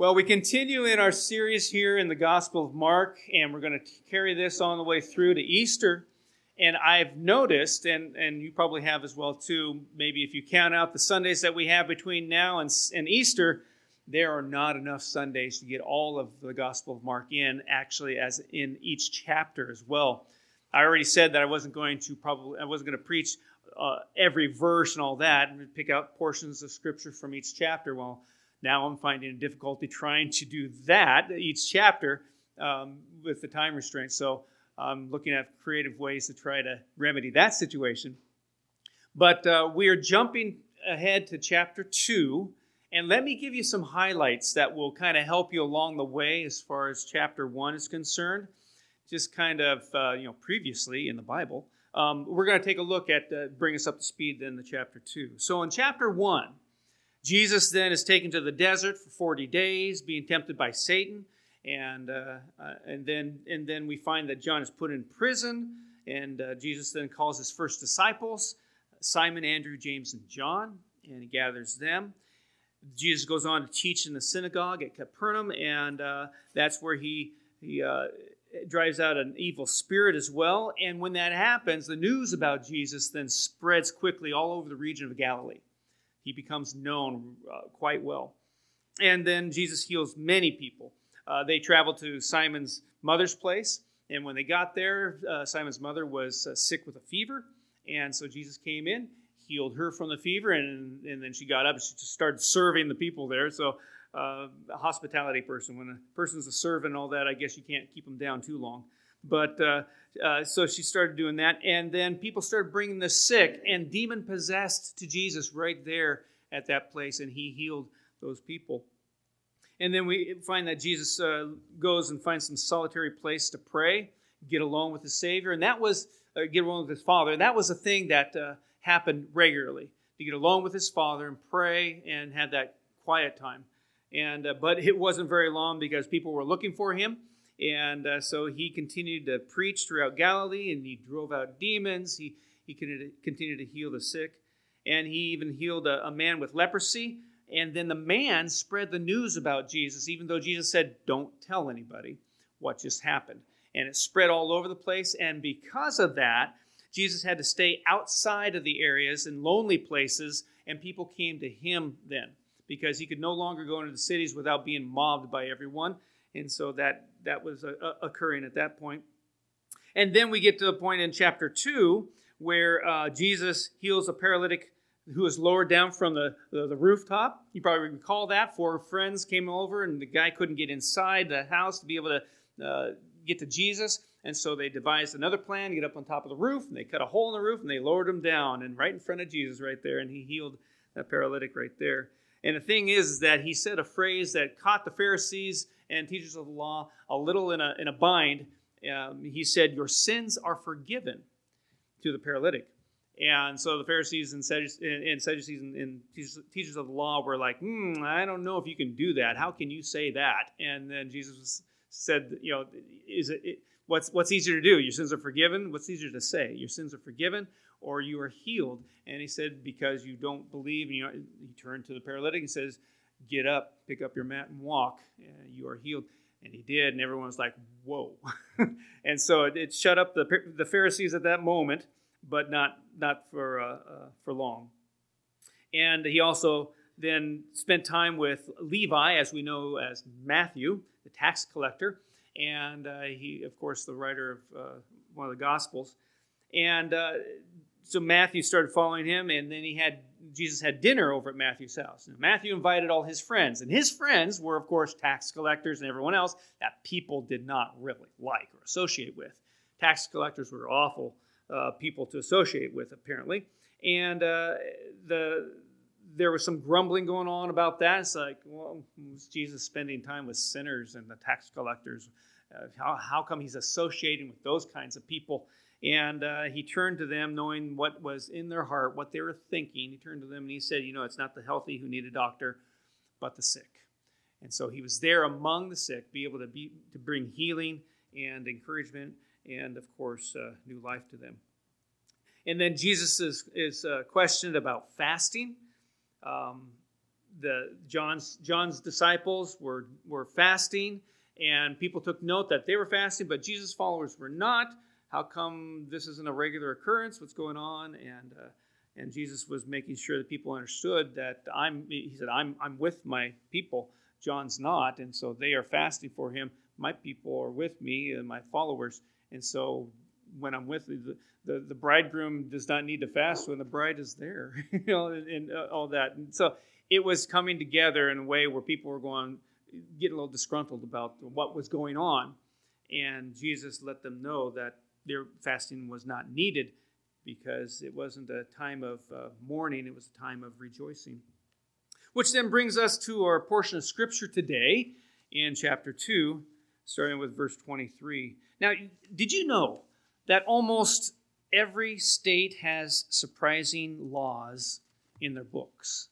Well, we continue in our series here in the Gospel of Mark, and we're going to carry this on the way through to Easter. And I've noticed, and, and you probably have as well too, maybe if you count out the Sundays that we have between now and, and Easter, there are not enough Sundays to get all of the Gospel of Mark in, actually, as in each chapter as well. I already said that I wasn't going to probably, I wasn't going to preach uh, every verse and all that, and pick out portions of Scripture from each chapter. Well, now I'm finding difficulty trying to do that each chapter um, with the time restraints. So I'm looking at creative ways to try to remedy that situation. But uh, we are jumping ahead to chapter 2. And let me give you some highlights that will kind of help you along the way as far as chapter 1 is concerned. Just kind of, uh, you know, previously in the Bible. Um, we're going to take a look at, uh, bring us up to speed then to chapter 2. So in chapter 1, Jesus then is taken to the desert for 40 days, being tempted by Satan. And, uh, uh, and, then, and then we find that John is put in prison, and uh, Jesus then calls his first disciples Simon, Andrew, James, and John, and he gathers them. Jesus goes on to teach in the synagogue at Capernaum, and uh, that's where he, he uh, drives out an evil spirit as well. And when that happens, the news about Jesus then spreads quickly all over the region of Galilee he becomes known uh, quite well. And then Jesus heals many people. Uh, they traveled to Simon's mother's place, and when they got there, uh, Simon's mother was uh, sick with a fever, and so Jesus came in, healed her from the fever, and, and then she got up and she just started serving the people there. So, uh, a hospitality person, when a person's a servant and all that, I guess you can't keep them down too long. But uh, uh, so she started doing that. And then people started bringing the sick and demon possessed to Jesus right there at that place, and he healed those people. And then we find that Jesus uh, goes and finds some solitary place to pray, get alone with the Savior, and that was uh, get alone with his Father. And that was a thing that uh, happened regularly to get alone with his Father and pray and have that quiet time. And uh, but it wasn't very long because people were looking for him and uh, so he continued to preach throughout Galilee and he drove out demons. He, he continued to heal the sick. And he even healed a, a man with leprosy. And then the man spread the news about Jesus, even though Jesus said, Don't tell anybody what just happened. And it spread all over the place. And because of that, Jesus had to stay outside of the areas in lonely places, and people came to him then because he could no longer go into the cities without being mobbed by everyone. And so that that was uh, uh, occurring at that point. And then we get to the point in chapter 2 where uh, Jesus heals a paralytic who was lowered down from the, the, the, rooftop. You probably recall that. Four friends came over, and the guy couldn't get inside the house to be able to uh, get to Jesus. And so they devised another plan, to get up on top of the roof, and they cut a hole in the roof, and they lowered him down, and right in front of Jesus right there, and he healed that paralytic right there. And the thing is, is that he said a phrase that caught the Pharisees and teachers of the law a little in a, in a bind. Um, he said, Your sins are forgiven to the paralytic. And so the Pharisees and Sadducees and, and teachers of the law were like, hmm, I don't know if you can do that. How can you say that? And then Jesus said, you know, is it, it what's what's easier to do? Your sins are forgiven. What's easier to say? Your sins are forgiven, or you are healed. And he said, because you don't believe. And you know, he turned to the paralytic and says, get up, pick up your mat, and walk. you are healed. And he did, and everyone was like, whoa. and so it, it, shut up the, the Pharisees at that moment, but not, not for, uh, uh, for long. And he also then spent time with Levi, as we know as Matthew, the tax collector, and uh, he, of course, the writer of uh, one of the Gospels. And uh, so Matthew started following him, and then he had Jesus had dinner over at Matthew's house. Now, Matthew invited all his friends, and his friends were, of course, tax collectors and everyone else that people did not really like or associate with. Tax collectors were awful uh, people to associate with, apparently, and uh, the there was some grumbling going on about that. It's like, well, was Jesus spending time with sinners and the tax collectors? Uh, how, how come he's associating with those kinds of people? And uh, he turned to them, knowing what was in their heart, what they were thinking. He turned to them and he said, You know, it's not the healthy who need a doctor, but the sick. And so he was there among the sick, be able to, be, to bring healing and encouragement and, of course, uh, new life to them. And then Jesus is, is uh, questioned about fasting. Um, the John's John's disciples were were fasting, and people took note that they were fasting, but Jesus' followers were not. How come this isn't a regular occurrence? What's going on? And uh, and Jesus was making sure that people understood that I'm. He said, "I'm I'm with my people." John's not, and so they are fasting for him. My people are with me and my followers, and so when I'm with the, the, the bridegroom does not need to fast when the bride is there, you know, and, and uh, all that. And so it was coming together in a way where people were going, getting a little disgruntled about what was going on. And Jesus let them know that their fasting was not needed because it wasn't a time of uh, mourning, it was a time of rejoicing. Which then brings us to our portion of Scripture today in chapter 2, starting with verse 23. Now, did you know that almost every state has surprising laws in their books?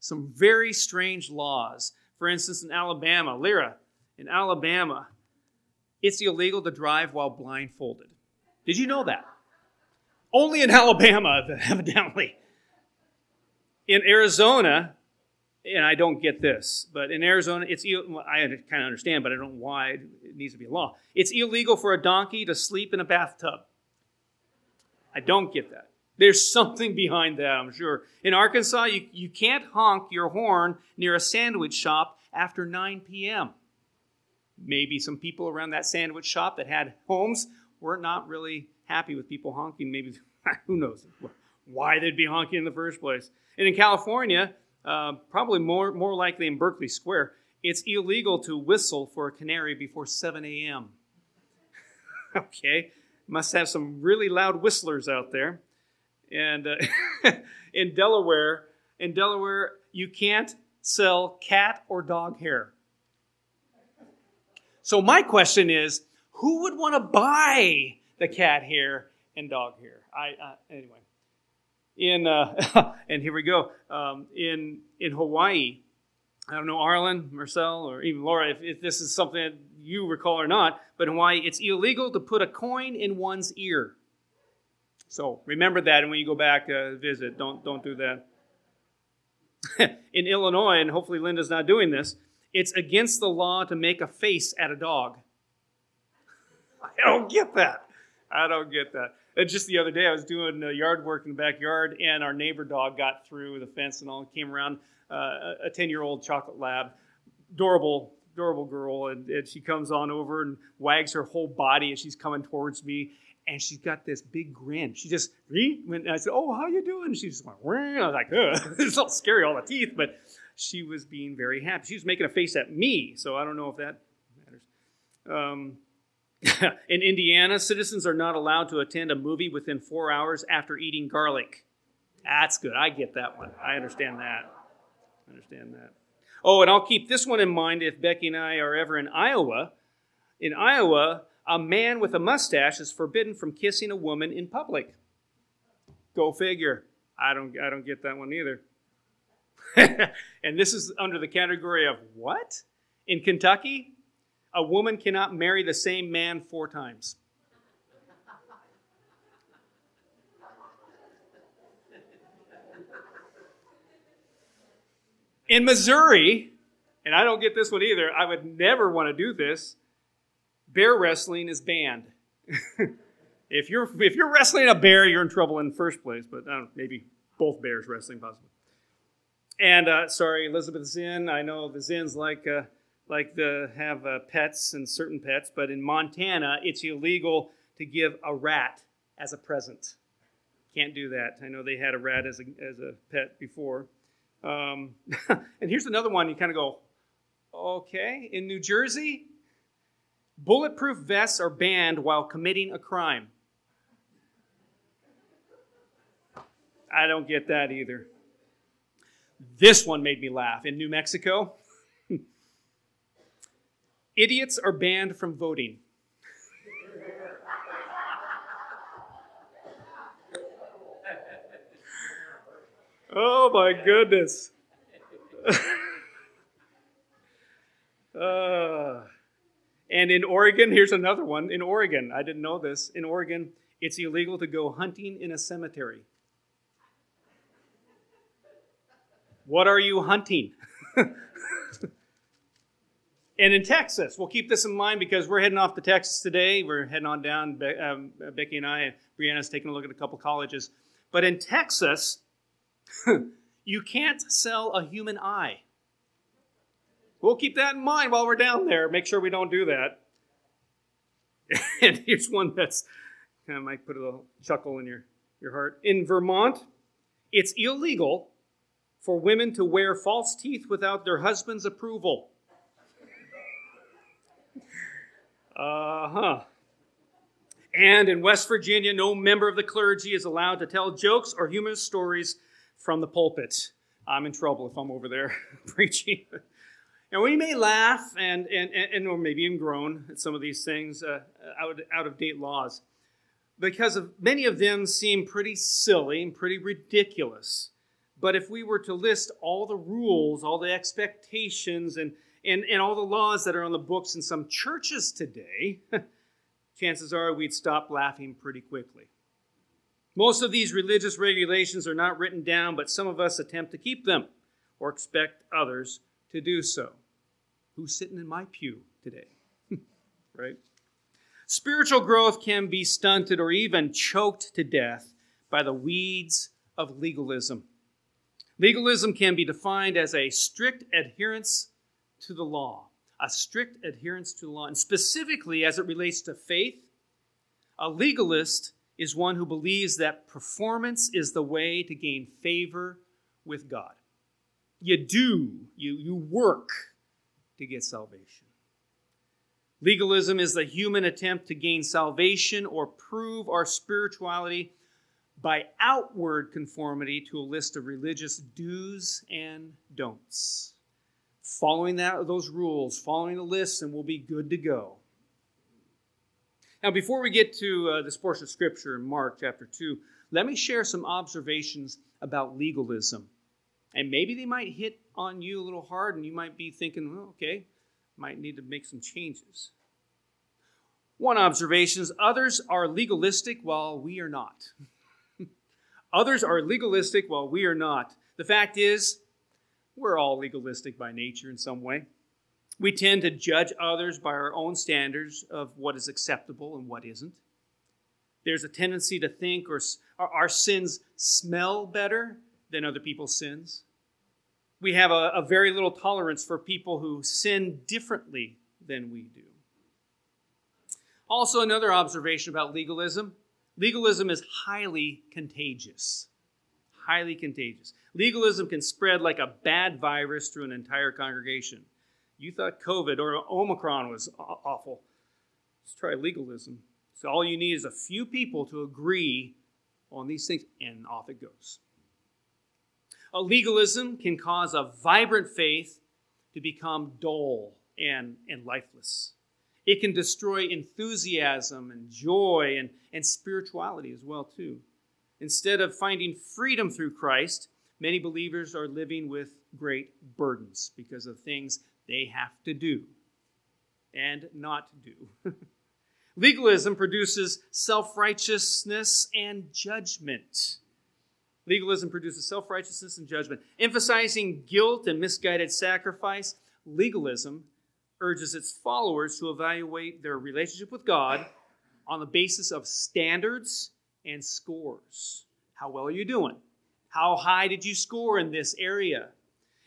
Some very strange laws. For instance, in Alabama, Lyra, in Alabama, it's illegal to drive while blindfolded. Did you know that? Only in Alabama, evidently. In Arizona, and I don't get this, but in Arizona, it's I kind of understand, but I don't know why it needs to be a law. It's illegal for a donkey to sleep in a bathtub. I don't get that. There's something behind that, I'm sure. In Arkansas, you, you can't honk your horn near a sandwich shop after 9 p.m. Maybe some people around that sandwich shop that had homes were not really happy with people honking. Maybe, who knows why they'd be honking in the first place. And in California, uh, probably more, more likely in Berkeley Square, it's illegal to whistle for a canary before 7 a.m. okay, must have some really loud whistlers out there. And uh, in Delaware, in Delaware, you can't sell cat or dog hair. So my question is, who would want to buy the cat hair and dog hair? I uh, anyway in uh, and here we go um, in in Hawaii. I don't know Arlen, Marcel, or even Laura if, if this is something that you recall or not, but in Hawaii it's illegal to put a coin in one's ear. So remember that, and when you go back uh, visit, don't don't do that. in Illinois, and hopefully Linda's not doing this, it's against the law to make a face at a dog. I don't get that. I don't get that. And just the other day, I was doing yard work in the backyard, and our neighbor dog got through the fence and all, and came around. Uh, a 10 year old chocolate lab, adorable, adorable girl, and, and she comes on over and wags her whole body as she's coming towards me and she's got this big grin. She just went. I said, "Oh, how you doing?" She just went. I was like, Ugh. "It's all scary, all the teeth," but she was being very happy. She was making a face at me, so I don't know if that matters. Um, in Indiana, citizens are not allowed to attend a movie within four hours after eating garlic. That's good. I get that one. I understand that. I understand that. Oh, and I'll keep this one in mind if Becky and I are ever in Iowa. In Iowa, a man with a mustache is forbidden from kissing a woman in public. Go figure. I don't I don't get that one either. and this is under the category of what? In Kentucky, a woman cannot marry the same man four times. In Missouri, and I don't get this one either, I would never want to do this. Bear wrestling is banned. if you're if you're wrestling a bear, you're in trouble in the first place. But uh, maybe both bears wrestling, possibly. And uh, sorry, Elizabeth Zinn. I know the Zinns like uh, like the have uh, pets and certain pets, but in Montana, it's illegal to give a rat as a present. Can't do that. I know they had a rat as a, as a pet before. Um, and here's another one you kind of go, okay. In New Jersey, bulletproof vests are banned while committing a crime. I don't get that either. This one made me laugh. In New Mexico, Idiots are banned from voting. oh my goodness. uh, and in Oregon, here's another one. In Oregon, I didn't know this. In Oregon, it's illegal to go hunting in a cemetery. What are you hunting? and in Texas, we'll keep this in mind because we're heading off to Texas today. We're heading on down. Um, Becky and I, Brianna's taking a look at a couple colleges. But in Texas, you can't sell a human eye. We'll keep that in mind while we're down there. Make sure we don't do that. and here's one that's kind of might put a little chuckle in your, your heart. In Vermont, it's illegal for women to wear false teeth without their husband's approval. Uh huh. And in West Virginia, no member of the clergy is allowed to tell jokes or humorous stories from the pulpit. I'm in trouble if I'm over there preaching. And we may laugh and, and, and, or maybe even groan at some of these things, uh, out, out of date laws, because of, many of them seem pretty silly and pretty ridiculous. But if we were to list all the rules, all the expectations, and, and, and all the laws that are on the books in some churches today, chances are we'd stop laughing pretty quickly. Most of these religious regulations are not written down, but some of us attempt to keep them or expect others to do so. Who's sitting in my pew today? right? Spiritual growth can be stunted or even choked to death by the weeds of legalism. Legalism can be defined as a strict adherence to the law, a strict adherence to the law, and specifically as it relates to faith. A legalist is one who believes that performance is the way to gain favor with God. You do, you, you work to get salvation. Legalism is the human attempt to gain salvation or prove our spirituality by outward conformity to a list of religious do's and don'ts. Following that, those rules, following the list, and we'll be good to go. Now, before we get to uh, this portion of Scripture in Mark chapter 2, let me share some observations about legalism. And maybe they might hit on you a little hard, and you might be thinking, well, okay, might need to make some changes. One observation is others are legalistic while we are not. Others are legalistic while we are not. The fact is, we're all legalistic by nature in some way. We tend to judge others by our own standards of what is acceptable and what isn't. There's a tendency to think or our sins smell better than other people's sins. We have a, a very little tolerance for people who sin differently than we do. Also, another observation about legalism Legalism is highly contagious. Highly contagious. Legalism can spread like a bad virus through an entire congregation. You thought COVID or Omicron was awful. Let's try legalism. So all you need is a few people to agree on these things, and off it goes. A legalism can cause a vibrant faith to become dull and, and lifeless. It can destroy enthusiasm and joy and, and spirituality as well, too. Instead of finding freedom through Christ, many believers are living with great burdens because of things they have to do and not do. Legalism produces self righteousness and judgment. Legalism produces self righteousness and judgment. Emphasizing guilt and misguided sacrifice, legalism urges its followers to evaluate their relationship with God on the basis of standards and scores. How well are you doing? How high did you score in this area?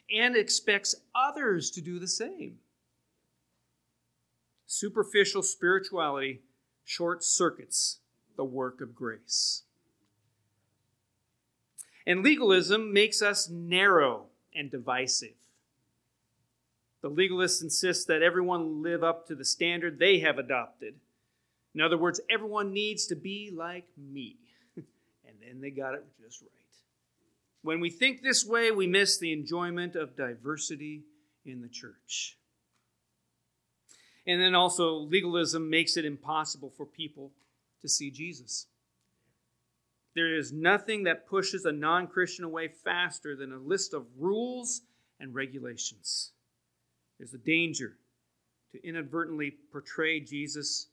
And expects others to do the same. Superficial spirituality short circuits the work of grace. And legalism makes us narrow and divisive. The legalists insist that everyone live up to the standard they have adopted. In other words, everyone needs to be like me. and then they got it just right. When we think this way, we miss the enjoyment of diversity in the church. And then also, legalism makes it impossible for people to see Jesus. There is nothing that pushes a non Christian away faster than a list of rules and regulations. There's a danger to inadvertently portray Jesus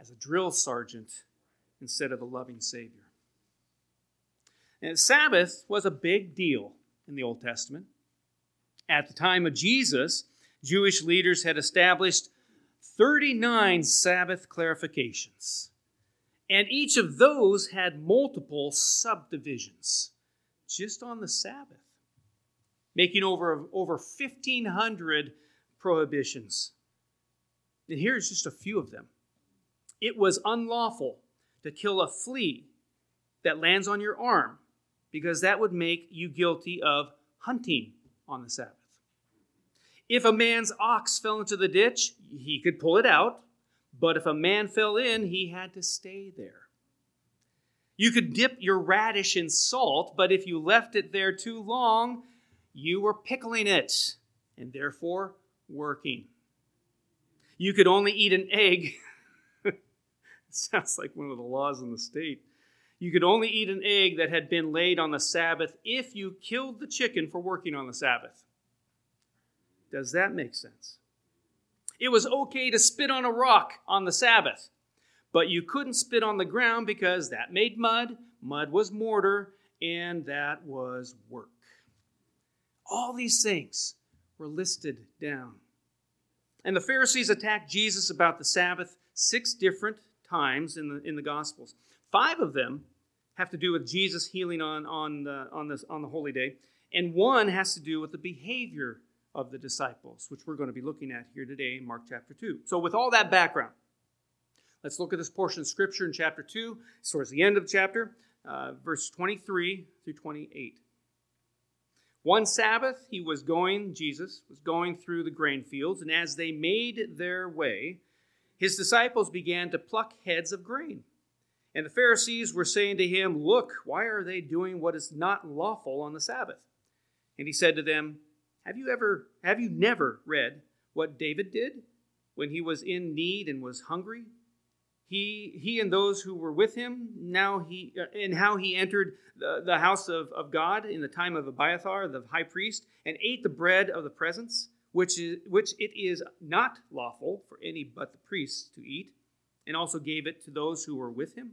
as a drill sergeant instead of a loving Savior. And Sabbath was a big deal in the Old Testament. At the time of Jesus, Jewish leaders had established 39 Sabbath clarifications. And each of those had multiple subdivisions just on the Sabbath, making over, over 1,500 prohibitions. And here's just a few of them it was unlawful to kill a flea that lands on your arm because that would make you guilty of hunting on the Sabbath. If a man's ox fell into the ditch, he could pull it out, but if a man fell in, he had to stay there. You could dip your radish in salt, but if you left it there too long, you were pickling it and therefore working. You could only eat an egg. sounds like one of the laws in the state. You could only eat an egg that had been laid on the Sabbath if you killed the chicken for working on the Sabbath. Does that make sense? It was okay to spit on a rock on the Sabbath, but you couldn't spit on the ground because that made mud, mud was mortar, and that was work. All these things were listed down. And the Pharisees attacked Jesus about the Sabbath six different times in the, in the Gospels. Five of them have to do with Jesus healing on, on, the, on, this, on the holy day, and one has to do with the behavior of the disciples, which we're going to be looking at here today in Mark chapter 2. So, with all that background, let's look at this portion of Scripture in chapter 2, towards the end of the chapter, uh, verse 23 through 28. One Sabbath, he was going, Jesus was going through the grain fields, and as they made their way, his disciples began to pluck heads of grain. And the Pharisees were saying to him, Look, why are they doing what is not lawful on the Sabbath? And he said to them, Have you ever, have you never read what David did when he was in need and was hungry? he, he and those who were with him, now he, uh, and how he entered the, the house of, of God in the time of Abiathar, the high priest, and ate the bread of the presence, which, is, which it is not lawful for any but the priests to eat, and also gave it to those who were with him.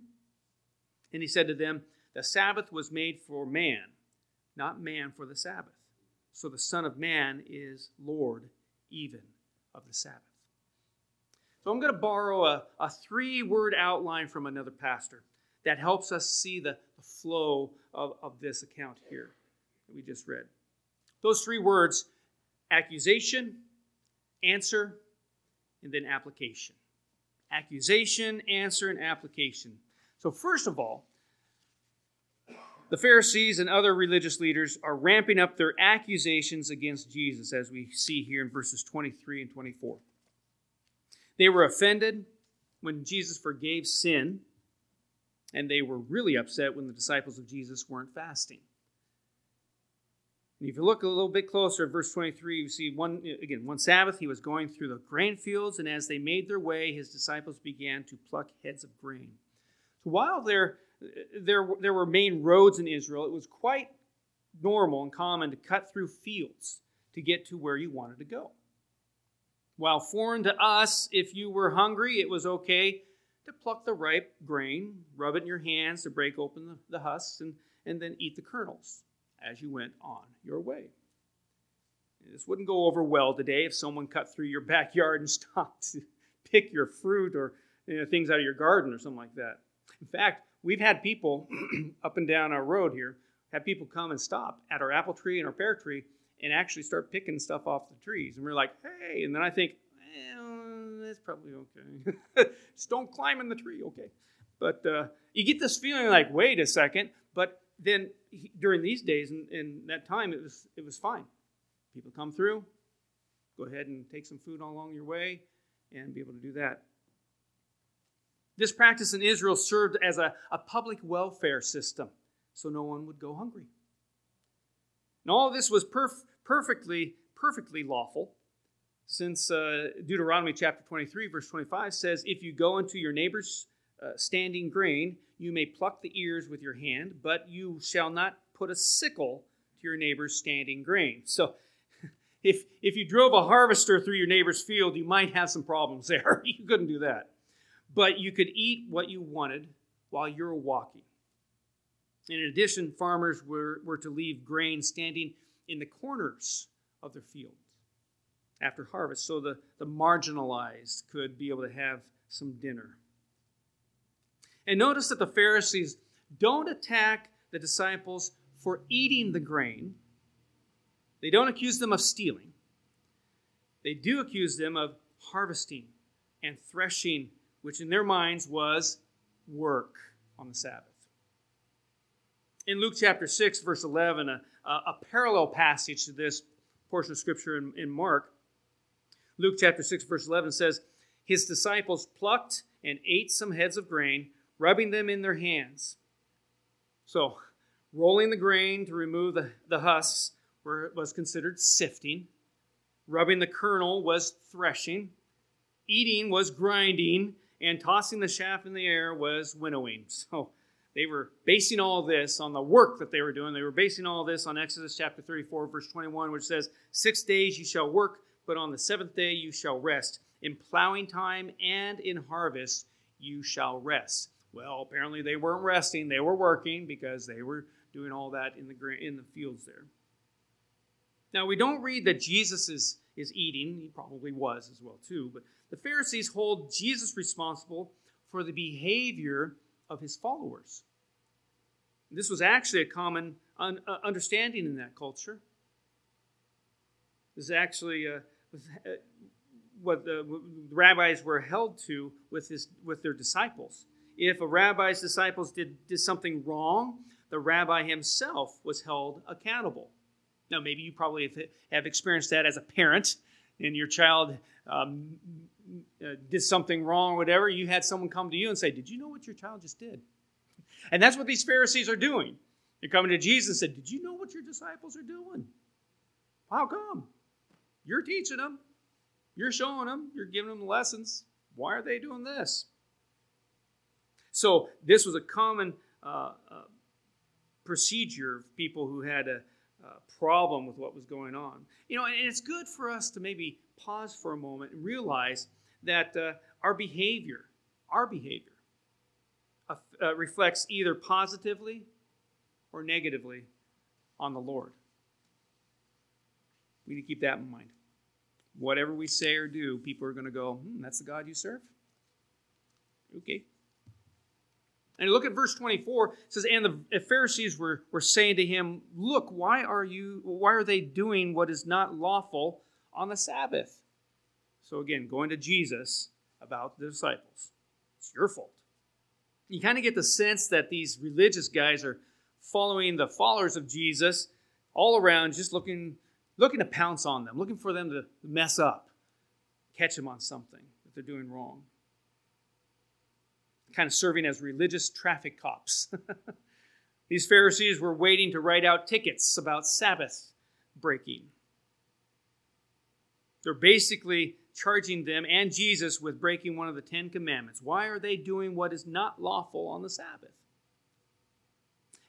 And he said to them, The Sabbath was made for man, not man for the Sabbath. So the Son of Man is Lord even of the Sabbath. So I'm going to borrow a, a three word outline from another pastor that helps us see the, the flow of, of this account here that we just read. Those three words accusation, answer, and then application. Accusation, answer, and application. So, first of all, the Pharisees and other religious leaders are ramping up their accusations against Jesus, as we see here in verses 23 and 24. They were offended when Jesus forgave sin, and they were really upset when the disciples of Jesus weren't fasting. And if you look a little bit closer at verse 23, you see one again, one Sabbath he was going through the grain fields, and as they made their way, his disciples began to pluck heads of grain. So while there, there, there were main roads in Israel, it was quite normal and common to cut through fields to get to where you wanted to go. While foreign to us, if you were hungry, it was okay to pluck the ripe grain, rub it in your hands to break open the, the husks, and, and then eat the kernels as you went on your way. This wouldn't go over well today if someone cut through your backyard and stopped to pick your fruit or you know, things out of your garden or something like that. In fact, we've had people up and down our road here have people come and stop at our apple tree and our pear tree and actually start picking stuff off the trees. And we're like, hey, and then I think, well, that's probably okay. Just don't climb in the tree, okay? But uh, you get this feeling like, wait a second. But then during these days and, and that time, it was it was fine. People come through, go ahead and take some food along your way, and be able to do that. This practice in Israel served as a, a public welfare system, so no one would go hungry. And all of this was perf- perfectly, perfectly lawful, since uh, Deuteronomy chapter 23, verse 25 says, If you go into your neighbor's uh, standing grain, you may pluck the ears with your hand, but you shall not put a sickle to your neighbor's standing grain. So, if, if you drove a harvester through your neighbor's field, you might have some problems there. you couldn't do that. But you could eat what you wanted while you're walking. In addition, farmers were, were to leave grain standing in the corners of their fields after harvest so the, the marginalized could be able to have some dinner. And notice that the Pharisees don't attack the disciples for eating the grain, they don't accuse them of stealing. They do accuse them of harvesting and threshing, which in their minds was work on the Sabbath. In Luke chapter 6, verse 11, a, a parallel passage to this portion of Scripture in, in Mark, Luke chapter 6, verse 11 says, His disciples plucked and ate some heads of grain, rubbing them in their hands. So, rolling the grain to remove the, the husks were, was considered sifting. Rubbing the kernel was threshing. Eating was grinding. And tossing the chaff in the air was winnowing. So, they were basing all this on the work that they were doing. They were basing all this on Exodus chapter 34, verse 21, which says, Six days you shall work, but on the seventh day you shall rest. In plowing time and in harvest you shall rest. Well, apparently they weren't resting, they were working because they were doing all that in the, in the fields there. Now, we don't read that Jesus is, is eating. He probably was as well, too. But the Pharisees hold Jesus responsible for the behavior of his followers. This was actually a common uh, understanding in that culture. This is actually uh, what the, the, rabbis were held to with, his, with their disciples. If a rabbi's disciples did, did something wrong, the rabbi himself was held accountable. Now, maybe you probably have, experienced that as a parent, and your child um, uh, did something wrong or whatever. You had someone come to you and say, Did you know what your child just did? And that's what these Pharisees are doing. They're coming to Jesus and said, Did you know what your disciples are doing? How come? You're teaching them, you're showing them, you're giving them lessons. Why are they doing this? So, this was a common uh, uh, procedure of people who had a, a, problem with what was going on. You know, and it's good for us to maybe pause for a moment and realize that uh, our behavior, our behavior, uh, uh, reflects either positively or negatively on the Lord. We need to keep that in mind. Whatever we say or do, people are going to go, hmm, that's the God you serve? Okay. And look at verse 24. It says, And the Pharisees were, were saying to him, Look, why are you why are they doing what is not lawful on the Sabbath? So again, going to Jesus about the disciples. It's your fault. You kind of get the sense that these religious guys are following the followers of Jesus all around, just looking looking to pounce on them, looking for them to mess up, catch them on something that they're doing wrong kind of serving as religious traffic cops. These Pharisees were waiting to write out tickets about Sabbath breaking. They're basically charging them and Jesus with breaking one of the Ten Commandments. Why are they doing what is not lawful on the Sabbath?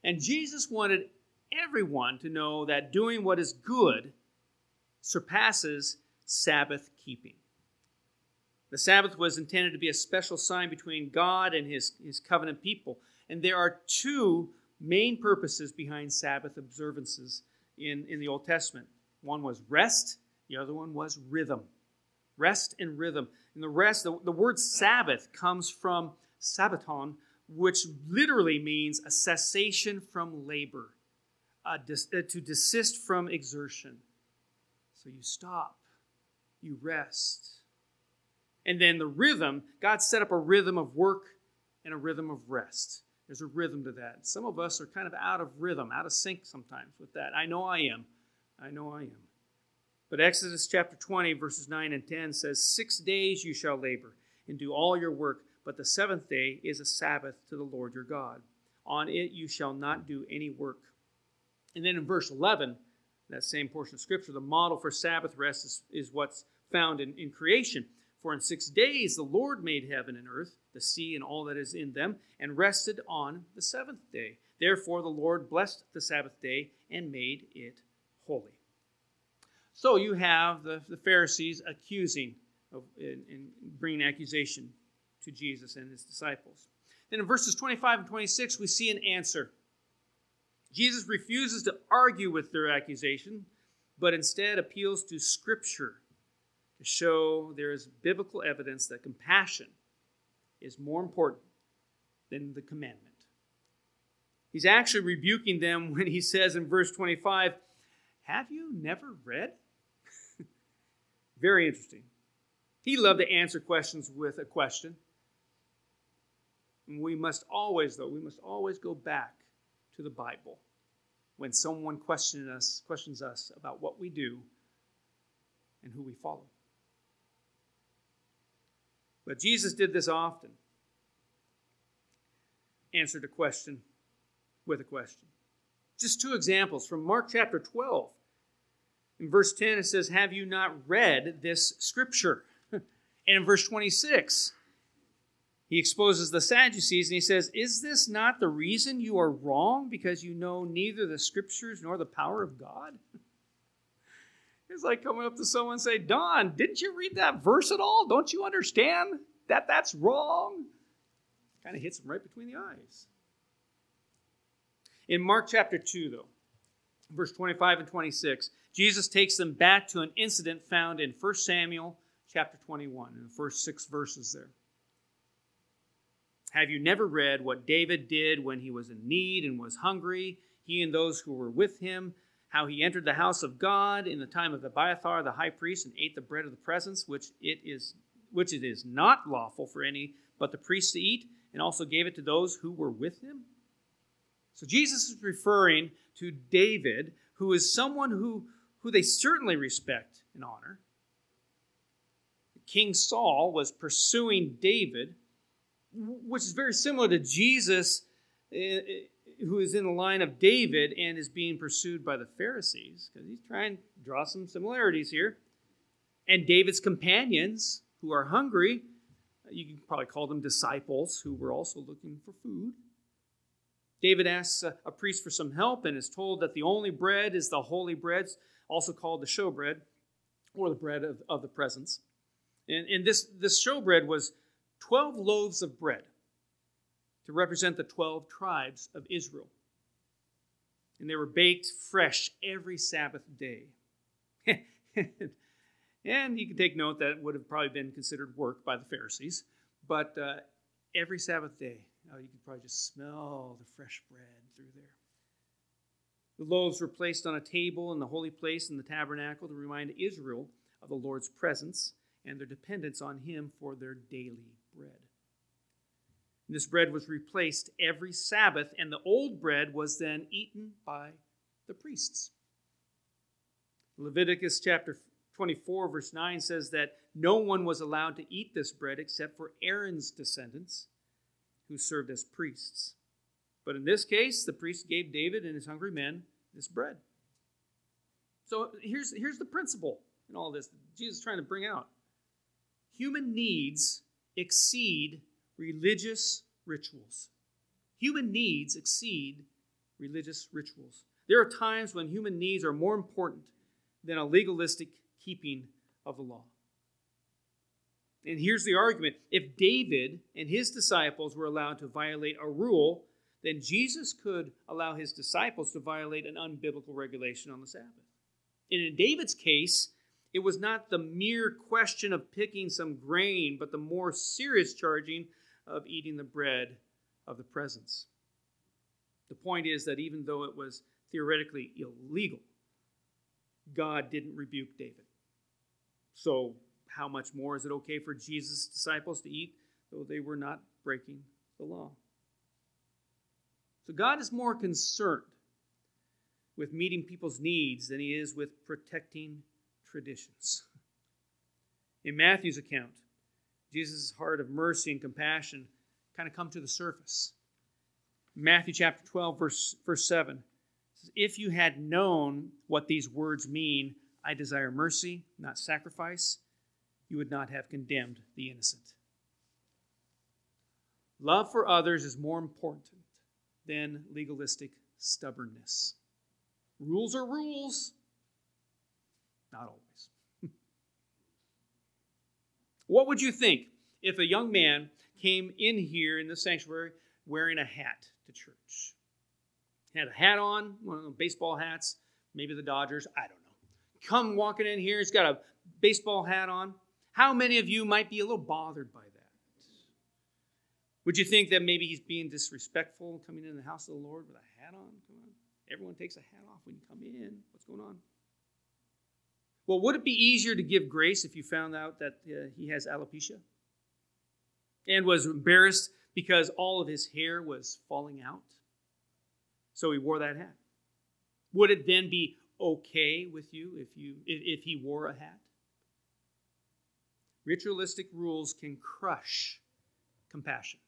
And Jesus wanted everyone to know that doing what is good surpasses Sabbath keeping. The Sabbath was intended to be a special sign between God and his, his covenant people. And there are two main purposes behind Sabbath observances in, in the Old Testament one was rest, the other one was rhythm. Rest and rhythm. And the rest, the, the word Sabbath comes from sabbaton, which literally means a cessation from labor, dis, uh, to desist from exertion. So you stop, you rest. And then the rhythm, God set up a rhythm of work and a rhythm of rest. There's a rhythm to that. Some of us are kind of out of rhythm, out of sync sometimes with that. I know I am. I know I am. But Exodus chapter 20, verses 9 and 10 says, Six days you shall labor and do all your work, but the seventh day is a Sabbath to the Lord your God. On it you shall not do any work. And then in verse 11, that same portion of Scripture, the model for Sabbath rest is, is what's found in, in creation. For in six days the Lord made heaven and earth, the sea and all that is in them, and rested on the seventh day. Therefore the Lord blessed the Sabbath day and made it holy. So you have the, the Pharisees accusing and, bringing accusation to Jesus and his disciples. Then in verses 25 and 26, we see an answer. Jesus refuses to argue with their accusation, but instead appeals to Scripture to show there is biblical evidence that compassion is more important than the commandment. He's actually rebuking them when he says in verse 25, Have you never read? Very interesting. He loved to answer questions with a question. We must always, though, we must always go back to the Bible when someone questions us, questions us about what we do and who we follow. But Jesus did this often. Answered a question with a question. Just two examples from Mark chapter 12. In verse 10, it says, Have you not read this scripture? and in verse 26, he exposes the Sadducees and he says, Is this not the reason you are wrong because you know neither the scriptures nor the power of God? It's like coming up to someone and say, Don, didn't you read that verse at all? Don't you understand that that's wrong? Kind of hits them right between the eyes. In Mark chapter 2, though, verse 25 and 26, Jesus takes them back to an incident found in 1 Samuel chapter 21, in the first six verses there. Have you never read what David did when he was in need and was hungry, he and those who were with him? How he entered the house of God in the time of Abiathar the high priest and ate the bread of the presence, which it is which it is not lawful for any but the priest to eat, and also gave it to those who were with him? So Jesus is referring to David, who is someone who, who they certainly respect and honor. King Saul was pursuing David, which is very similar to Jesus, eh, eh, who is in the line of David and is being pursued by the Pharisees, because he's trying to draw some similarities here. And David's companions, who are hungry, you can probably call them disciples, who were also looking for food. David asks a, a priest for some help and is told that the only bread is the holy bread, also called the showbread, or the bread of, of the presence. And, and this, this showbread was 12 loaves of bread to represent the 12 tribes of Israel. And they were baked fresh every Sabbath day. and you can take note that it would have probably been considered work by the Pharisees, but uh, every Sabbath day Oh, you could probably just smell the fresh bread through there. The loaves were placed on a table in the holy place in the tabernacle to remind Israel of the Lord's presence and their dependence on Him for their daily bread. And this bread was replaced every Sabbath, and the old bread was then eaten by the priests. Leviticus chapter 24, verse 9 says that no one was allowed to eat this bread except for Aaron's descendants who served as priests. But in this case, the priest gave David and his hungry men this bread. So here's, here's the principle in all this Jesus is trying to bring out human needs exceed religious rituals. Human needs exceed religious rituals. There are times when human needs are more important than a legalistic keeping of the law. And here's the argument if David and his disciples were allowed to violate a rule, then Jesus could allow his disciples to violate an unbiblical regulation on the Sabbath. And in David's case, it was not the mere question of picking some grain, but the more serious charging of eating the bread of the presence. The point is that even though it was theoretically illegal, God didn't rebuke David. So how much more is it okay for Jesus' disciples to eat, though they were not breaking the law? So God is more concerned with meeting people's needs than he is with protecting traditions. In Matthew's account, Jesus' heart of mercy and compassion kind of come to the surface. Matthew chapter 12, verse, verse 7 says, If you had known what these words mean, I desire mercy, not sacrifice, you would not have condemned the innocent. Love for others is more important than legalistic stubbornness. Rules are rules, not always. What would you think if a young man came in here in the sanctuary wearing a hat to church? Had a hat on, one of the baseball hats, maybe the Dodgers, I don't know. Come walking in here, he's got a baseball hat on. How many of you might be a little bothered by that? Would you think that maybe he's being disrespectful coming in the house of the Lord with a hat on? Come on. Everyone takes a hat off when you come in. What's going on? Well, would it be easier to give grace if you found out that uh, he has alopecia and was embarrassed because all of his hair was falling out? So he wore that hat. Would it then be okay with you if you if, if he wore a hat? Ritualistic rules can crush compassion.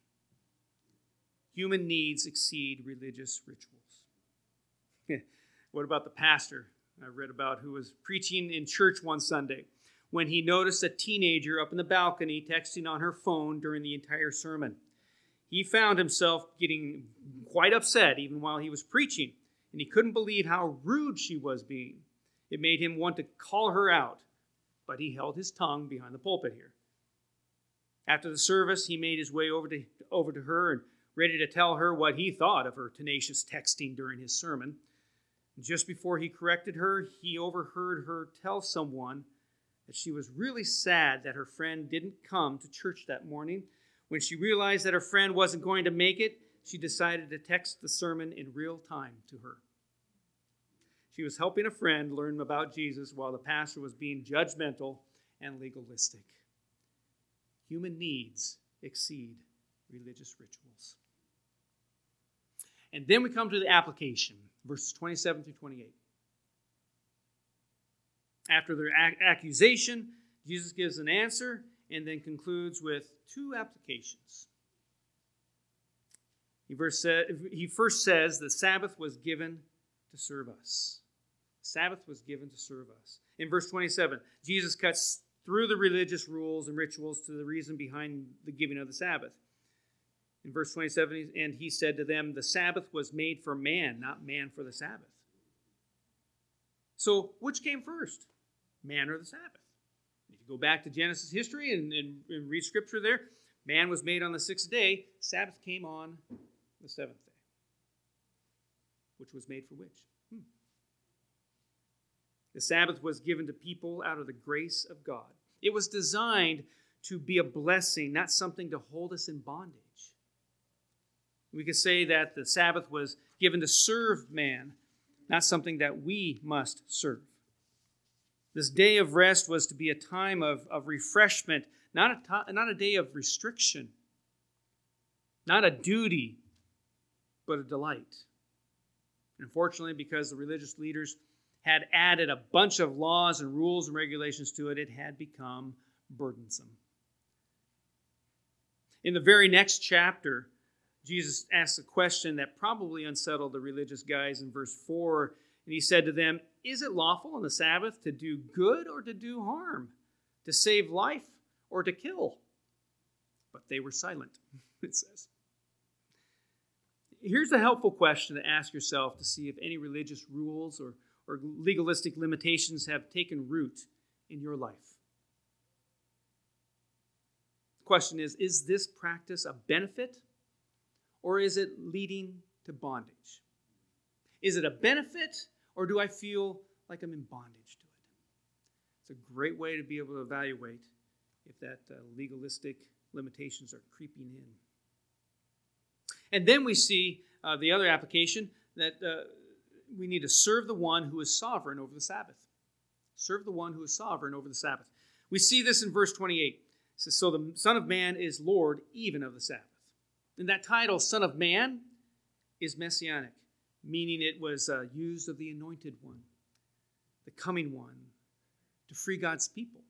Human needs exceed religious rituals. what about the pastor I read about who was preaching in church one Sunday when he noticed a teenager up in the balcony texting on her phone during the entire sermon? He found himself getting quite upset even while he was preaching, and he couldn't believe how rude she was being. It made him want to call her out, but he held his tongue behind the pulpit here. After the service, he made his way over to, over to her and ready to tell her what he thought of her tenacious texting during his sermon. Just before he corrected her, he overheard her tell someone that she was really sad that her friend didn't come to church that morning. When she realized that her friend wasn't going to make it, she decided to text the sermon in real time to her. She was helping a friend learn about Jesus while the pastor was being judgmental and legalistic. Human needs exceed religious rituals. And then we come to the application, verses 27 through 28. After their accusation, Jesus gives an answer and then concludes with two applications. He, verse he first says the Sabbath was given to serve us. Sabbath was given to serve us. In verse 27, Jesus cuts through the religious rules and rituals to the reason behind the giving of the Sabbath. In verse 27, and he said to them, The Sabbath was made for man, not man for the Sabbath. So, which came first, man or the Sabbath? If you go back to Genesis history and, and, and read scripture there, man was made on the sixth day, Sabbath came on the seventh day. Which was made for which? Hmm. The Sabbath was given to people out of the grace of God. It was designed to be a blessing, not something to hold us in bondage. We could say that the Sabbath was given to serve man, not something that we must serve. This day of rest was to be a time of, of refreshment, not a, not a day of restriction, not a duty, but a delight. Unfortunately, because the religious leaders had added a bunch of laws and rules and regulations to it, it had become burdensome. In the very next chapter, Jesus asks a question that probably unsettled the religious guys in verse 4. And he said to them, Is it lawful on the Sabbath to do good or to do harm, to save life or to kill? But they were silent, it says. Here's a helpful question to ask yourself to see if any religious rules or, or legalistic limitations have taken root in your life. The question is Is this practice a benefit? Or is it leading to bondage? Is it a benefit or do I feel like I'm in bondage to it? It's a great way to be able to evaluate if that uh, legalistic limitations are creeping in. And then we see uh, the other application that uh, we need to serve the one who is sovereign over the Sabbath. Serve the one who is sovereign over the Sabbath. We see this in verse 28. It says, So the Son of Man is Lord even of the Sabbath. And that title, Son of Man, is messianic, meaning it was uh, used of the anointed one, the coming one, to free God's people.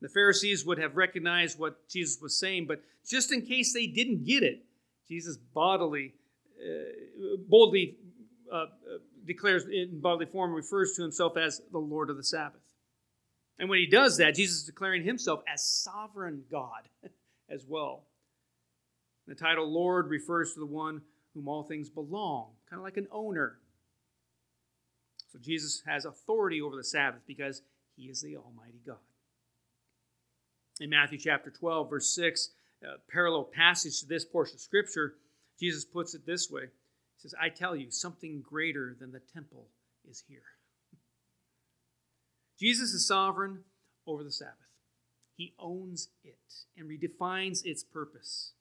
The Pharisees would have recognized what Jesus was saying, but just in case they didn't get it, Jesus bodily, uh, boldly uh, uh declares in bodily form, refers to himself as the Lord of the Sabbath. And when he does that, Jesus is declaring himself as sovereign God as well. The title Lord refers to the one whom all things belong, kind of like an owner. So Jesus has authority over the Sabbath because he is the Almighty God. In Matthew chapter 12, verse 6, a parallel passage to this portion of Scripture, Jesus puts it this way. He says, I tell you, something greater than the temple is here. Jesus is sovereign over the Sabbath. He owns it and redefines its purpose.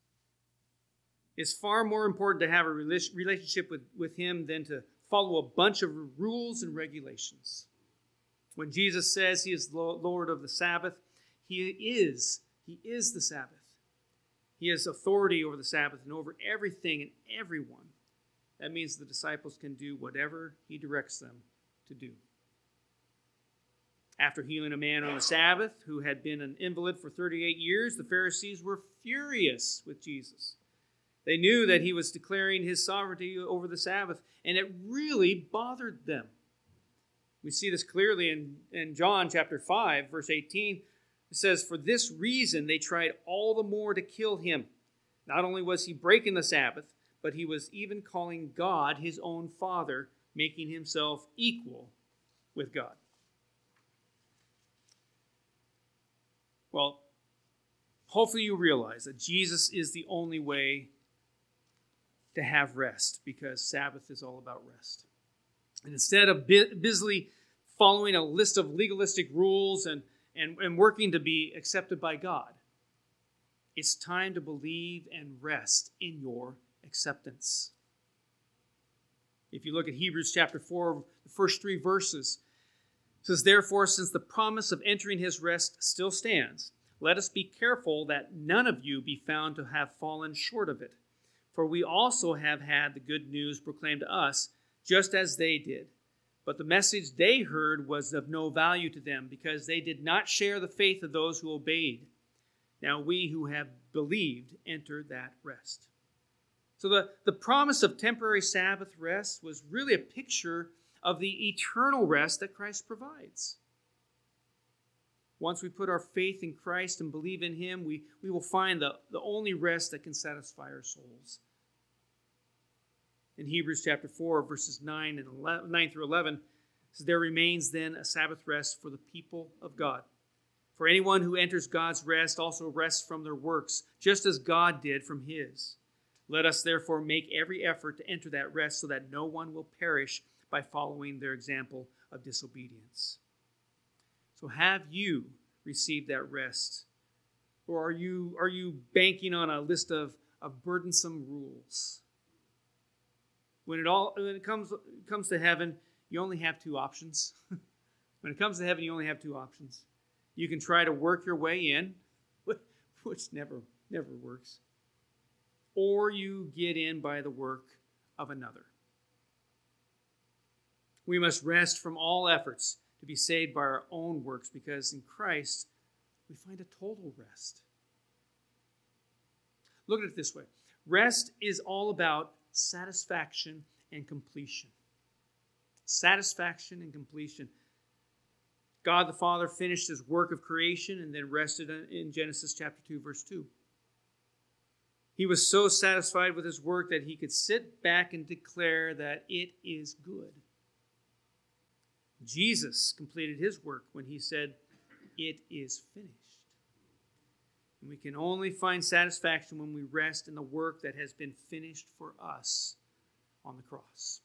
It's far more important to have a relationship with, with Him than to follow a bunch of rules and regulations. When Jesus says He is the Lord of the Sabbath, He is. He is the Sabbath. He has authority over the Sabbath and over everything and everyone. That means the disciples can do whatever He directs them to do. After healing a man on the Sabbath who had been an invalid for 38 years, the Pharisees were furious with Jesus. They knew that he was declaring his sovereignty over the Sabbath, and it really bothered them. We see this clearly in, in John chapter 5, verse 18. It says, For this reason they tried all the more to kill him. Not only was he breaking the Sabbath, but he was even calling God his own Father, making himself equal with God. Well, hopefully you realize that Jesus is the only way to have rest because Sabbath is all about rest. And instead of busily following a list of legalistic rules and, and, and working to be accepted by God, it's time to believe and rest in your acceptance. If you look at Hebrews chapter 4, the first three verses, says, Therefore, since the promise of entering his rest still stands, let us be careful that none of you be found to have fallen short of it. For we also have had the good news proclaimed to us, just as they did. But the message they heard was of no value to them, because they did not share the faith of those who obeyed. Now we who have believed enter that rest. So the, the promise of temporary Sabbath rest was really a picture of the eternal rest that Christ provides. Once we put our faith in Christ and believe in Him, we, we will find the, the only rest that can satisfy our souls. In Hebrews chapter 4, verses 9 and 11, 9 through 11, says, There remains then a Sabbath rest for the people of God. For anyone who enters God's rest also rests from their works, just as God did from his. Let us therefore make every effort to enter that rest so that no one will perish by following their example of disobedience. So, have you received that rest? Or are you, are you banking on a list of, of burdensome rules? When it, all, when it comes, comes to heaven, you only have two options. when it comes to heaven, you only have two options. You can try to work your way in, which never, never works, or you get in by the work of another. We must rest from all efforts to be saved by our own works because in Christ we find a total rest. Look at it this way rest is all about satisfaction and completion. Satisfaction and completion. God the Father finished his work of creation and then rested in Genesis chapter 2, verse 2. He was so satisfied with his work that he could sit back and declare that it is good. Jesus completed his work when he said, It is finished. And we can only find satisfaction when we rest in the work that has been finished for us on the cross.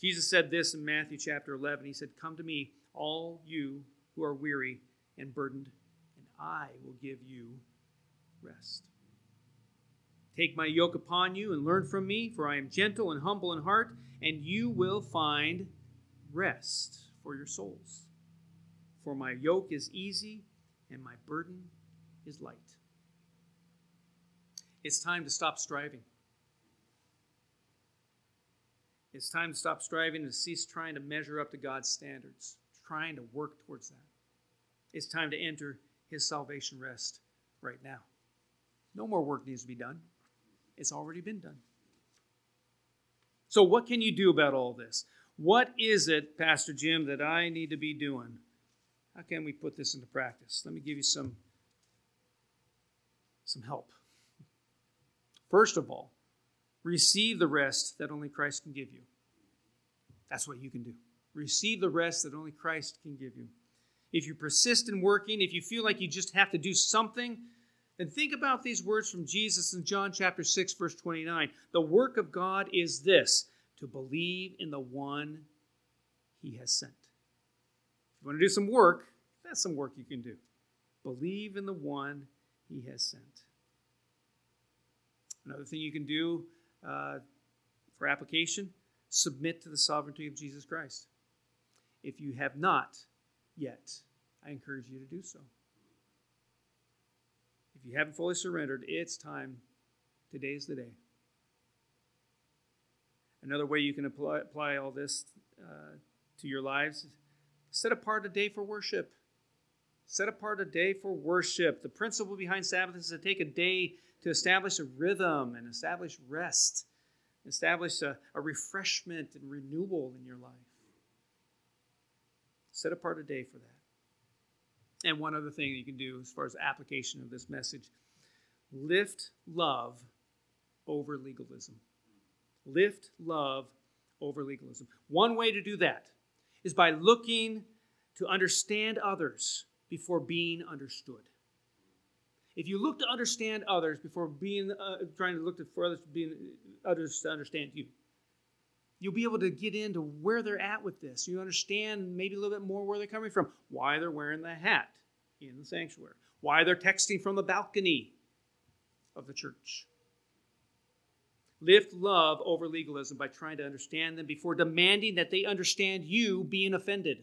Jesus said this in Matthew chapter 11. He said, Come to me, all you who are weary and burdened, and I will give you rest. Take my yoke upon you and learn from me, for I am gentle and humble in heart, and you will find rest for your souls. For my yoke is easy and my burden is light. It's time to stop striving. It's time to stop striving and cease trying to measure up to God's standards, trying to work towards that. It's time to enter His salvation rest right now. No more work needs to be done, it's already been done. So, what can you do about all this? What is it, Pastor Jim, that I need to be doing? How can we put this into practice? Let me give you some, some help. First of all, receive the rest that only Christ can give you. That's what you can do. Receive the rest that only Christ can give you. If you persist in working, if you feel like you just have to do something then think about these words from Jesus in John chapter 6, verse 29. The work of God is this to believe in the one he has sent. If you want to do some work, that's some work you can do. Believe in the one he has sent. Another thing you can do uh, for application submit to the sovereignty of Jesus Christ. If you have not yet, I encourage you to do so. If you haven't fully surrendered, it's time. Today is the day. Another way you can apply, apply all this uh, to your lives set apart a day for worship. Set apart a day for worship. The principle behind Sabbath is to take a day to establish a rhythm and establish rest, establish a, a refreshment and renewal in your life. Set apart a day for that. And one other thing you can do as far as application of this message lift love over legalism. Lift love over legalism. One way to do that is by looking to understand others before being understood. If you look to understand others before being uh, trying to look to, for others being others to understand you, you'll be able to get into where they're at with this. You understand maybe a little bit more where they're coming from, why they're wearing the hat in the sanctuary, why they're texting from the balcony of the church. Lift love over legalism by trying to understand them before demanding that they understand you being offended.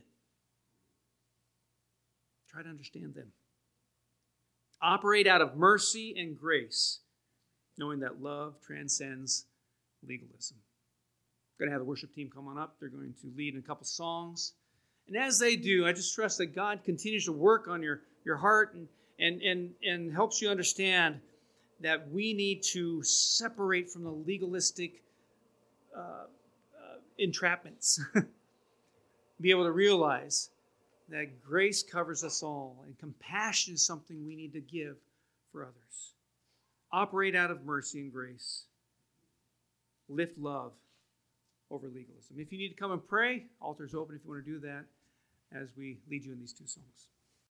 Try to understand them. Operate out of mercy and grace, knowing that love transcends legalism. Going to have the worship team come on up. They're going to lead in a couple songs. And as they do, I just trust that God continues to work on your, your heart and, and, and, and helps you understand that we need to separate from the legalistic uh, uh, entrapments. Be able to realize that grace covers us all and compassion is something we need to give for others. Operate out of mercy and grace. Lift love over legalism. If you need to come and pray, altar's open if you want to do that as we lead you in these two songs.